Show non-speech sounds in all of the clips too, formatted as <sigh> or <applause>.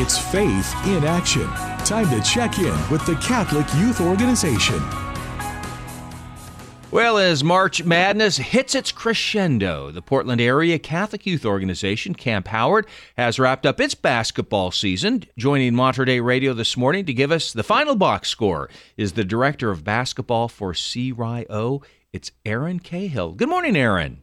It's faith in action. Time to check in with the Catholic Youth Organization. Well, as March Madness hits its crescendo, the Portland Area Catholic Youth Organization, Camp Howard, has wrapped up its basketball season. Joining Mater Dei Radio this morning to give us the final box score is the Director of Basketball for CYO. It's Erin Cahill. Good morning, Erin.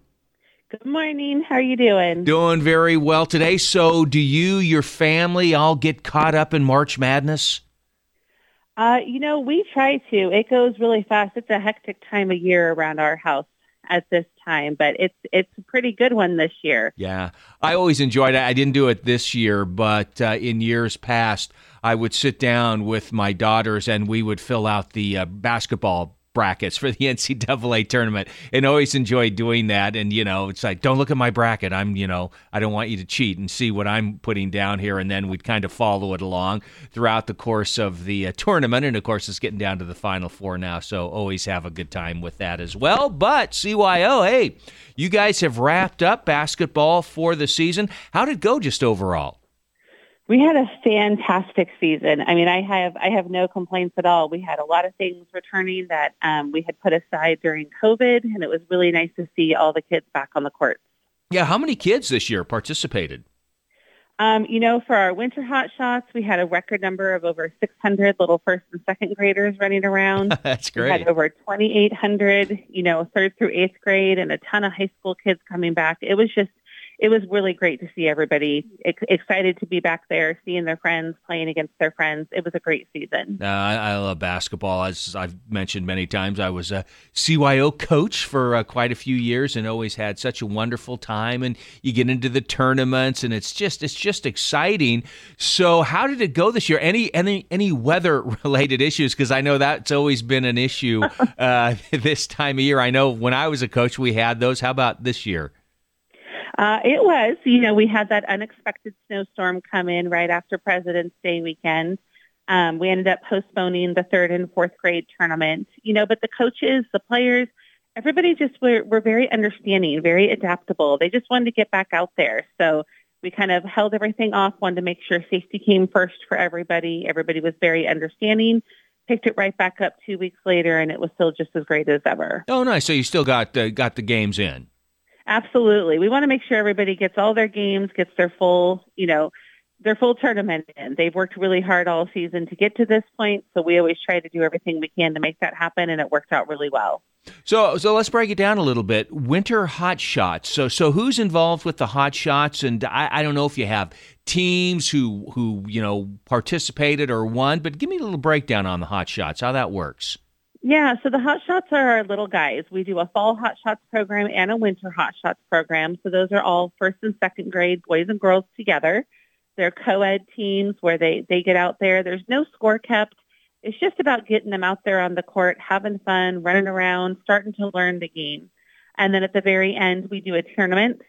Good morning. How are you doing? Doing very well today. So, do you, your family, all get caught up in March Madness? Uh, you know, we try to. It goes really fast. It's a hectic time of year around our house at this time, but it's it's a pretty good one this year. Yeah, I always enjoyed it. I didn't do it this year, but uh, in years past, I would sit down with my daughters and we would fill out the uh, basketball brackets for the <laughs> NCAA tournament and always enjoy doing that. And, you know, it's like, don't look at my bracket. I'm, you know, I don't want you to cheat and see what I'm putting down here. And then we'd kind of follow it along throughout the course of the uh, tournament. And of course, it's getting down to the final four now. So always have a good time with that as well. But CYO, hey, you guys have wrapped up basketball for the season. How did it go just overall? We had a fantastic season. I mean, I have I have no complaints at all. We had a lot of things returning that um, we had put aside during COVID, and it was really nice to see all the kids back on the courts. Yeah, how many kids this year participated? Um, you know, for our winter hot shots, we had a record number of over 600 little first and second graders running around. <laughs> That's great. We had over 2,800, you know, third through eighth grade, and a ton of high school kids coming back. It was just it was really great to see everybody ex- excited to be back there, seeing their friends, playing against their friends. It was a great season. Uh, I, I, love basketball. As I've mentioned many times, I was a CYO coach for uh, quite a few years and always had such a wonderful time. And you get into the tournaments, and it's just it's just exciting. So, how did it go this year? Any any any weather <laughs> related issues? Because I know that's always been an issue uh, <laughs> this time of year. I know when I was a coach, we had those. How about this year? Uh, it was. You know, we had that unexpected snowstorm come in right after President's Day weekend. Um, we ended up postponing the third and fourth grade tournament. You know, but the coaches, the players, everybody just were, were very understanding, very adaptable. They just wanted to get back out there. So we kind of held everything off, wanted to make sure safety came first for everybody. Everybody was very understanding picked it right back up two weeks later, and it was still just as great as ever. Oh, nice! So you still got uh, got the games in. Absolutely. We want to make sure everybody gets all their games, gets their full, you know, their full tournament in. They've worked really hard all season to get to this point, so we always try to do everything we can to make that happen, and it worked out really well. So, so let's break it down a little bit. Winter hot shots. So, so who's involved with the hot shots? And I, I don't know if you have teams who who you know participated or won, but give me a little breakdown on the hot shots. How that works. Yeah, so the Hot Shots are our little guys. We do a fall Hot Shots program and a winter Hot Shots program. So those are all first and second grade boys and girls together. They're co-ed teams where they, they get out there. There's no score kept. It's just about getting them out there on the court, having fun, running around, starting to learn the game. And then at the very end, we do a tournament,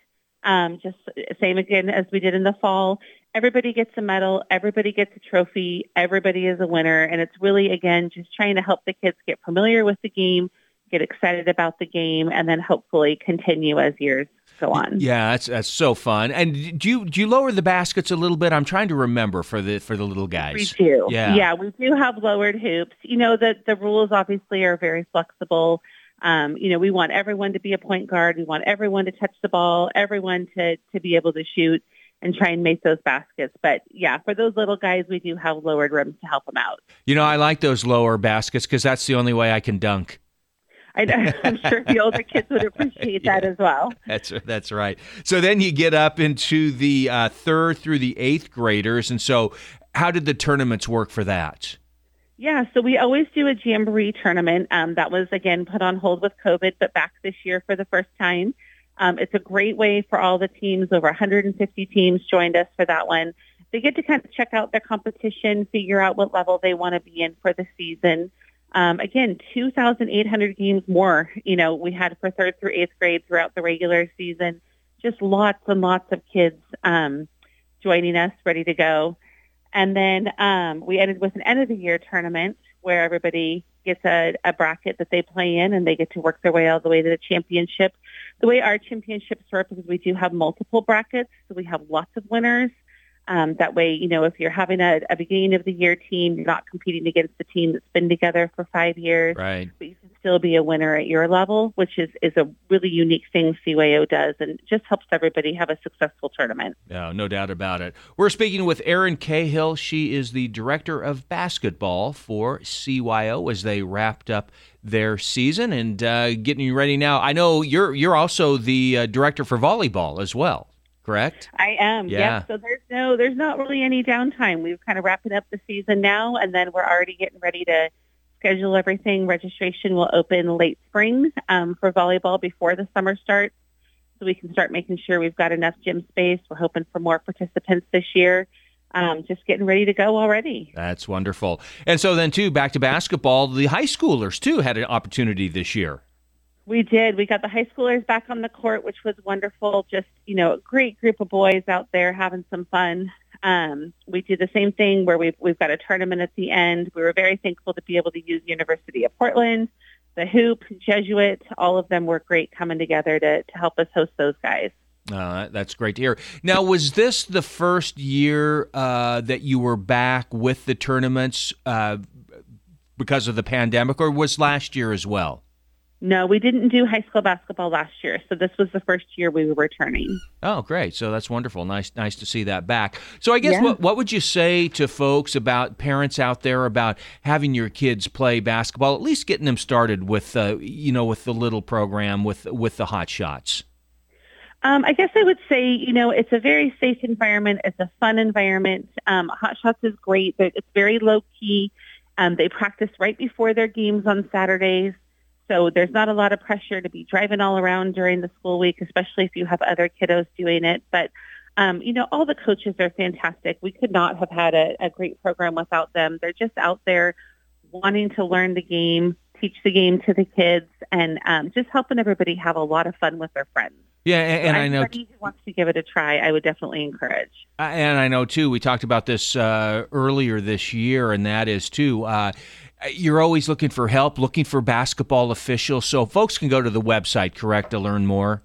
um, just same again as we did in the fall everybody gets a medal, everybody gets a trophy, everybody is a winner. And it's really, again, just trying to help the kids get familiar with the game, get excited about the game, and then hopefully continue as years go on. Yeah, that's that's so fun. And do you do you lower the baskets a little bit? I'm trying to remember for the for the little guys. We do. Yeah, yeah, we do have lowered hoops. You know, the the rules obviously are very flexible. Um, you know, we want everyone to be a point guard. We want everyone to touch the ball, everyone to to be able to shoot and try and make those baskets. But yeah, for those little guys, we do have lowered rims to help them out. You know, I like those lower baskets because that's the only way I can dunk. I, am <laughs> sure the older kids would appreciate <laughs> yeah, that as well. That's that's right. So then you get up into the uh, third through the eighth graders, and so how did the tournaments work for that? Yeah, so we always do a jamboree tournament. Um, that was again put on hold with COVID, but back this year for the first time. Um, it's a great way for all the teams. Over 150 teams joined us for that one. They get to kind of check out their competition, figure out what level they want to be in for the season. Um, again, 2,800 games more, you know, we had for third through eighth grade throughout the regular season. Just lots and lots of kids um, joining us, ready to go. And then um, we ended with an end of the year tournament where everybody gets a, a bracket that they play in and they get to work their way all the way to the championship. The way our championships work is we do have multiple brackets, so we have lots of winners. Um, that way, you know, if you're having a, a beginning of the year team, you're not competing against a team that's been together for five years. Right. But you can still be a winner at your level, which is, is a really unique thing CYO does and just helps everybody have a successful tournament. Yeah, no doubt about it. We're speaking with Erin Cahill. She is the director of basketball for CYO as they wrapped up their season and uh, getting you ready now. I know you're you're also the uh, director for volleyball as well correct? I am. Yeah. So there's no, there's not really any downtime. We're kind of wrapping up the season now, and then we're already getting ready to schedule everything. Registration will open late spring um, for volleyball before the summer starts, so we can start making sure we've got enough gym space. We're hoping for more participants this year. Um, just getting ready to go already. That's wonderful. And so then too, back to basketball. The high schoolers too had an opportunity this year. We did. We got the high schoolers back on the court, which was wonderful. Just, you know, a great group of boys out there having some fun. Um, we do the same thing where we've, we've got a tournament at the end. We were very thankful to be able to use University of Portland, the Hoop, Jesuit. All of them were great coming together to, to help us host those guys. Uh, that's great to hear. Now, was this the first year uh, that you were back with the tournaments uh, because of the pandemic, or was last year as well? No, we didn't do high school basketball last year, so this was the first year we were returning. Oh, great! So that's wonderful. Nice, nice to see that back. So I guess Yeah. what what would you say to folks about parents out there about having your kids play basketball? At least getting them started with uh, you know with the little program with with the hot shots. Um, I guess I would say, you know, it's a very safe environment. It's a fun environment. Um, Hot Shots is great, but it's very low key. Um, they practice right before their games on Saturdays. So there's not a lot of pressure to be driving all around during the school week, especially if you have other kiddos doing it. But, um, you know, all the coaches are fantastic. We could not have had a, a great program without them. They're just out there wanting to learn the game, teach the game to the kids, and um, just helping everybody have a lot of fun with their friends. Yeah, and, and I know Anybody who wants to give it a try, I would definitely encourage. And I know too. We talked about this uh, earlier this year, and that is too. Uh, you're always looking for help, looking for basketball officials. So folks can go to the website, correct, to learn more.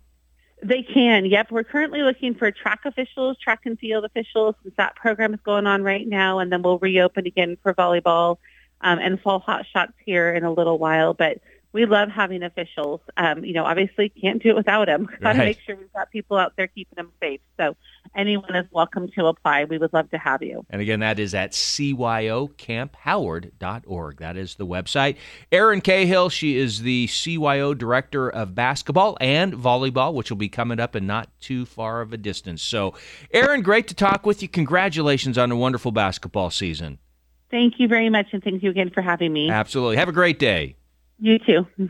They can. Yep. We're currently looking for track officials, track and field officials, since that program is going on right now, and then we'll reopen again for volleyball um, and fall hot shots here in a little while. But we love having officials. Um, you know, obviously can't do it without them. Got to make sure we've got people out there keeping them safe. So anyone is welcome to apply. We would love to have you. And again, that is at cyoCampHoward.org. That is the website. Erin Cahill, she is the CYO Director of Basketball and Volleyball, which will be coming up in not too far of a distance. So, Erin, great to talk with you. Congratulations on a wonderful basketball season. Thank you very much, and thank you again for having me. Absolutely. Have a great day. You too.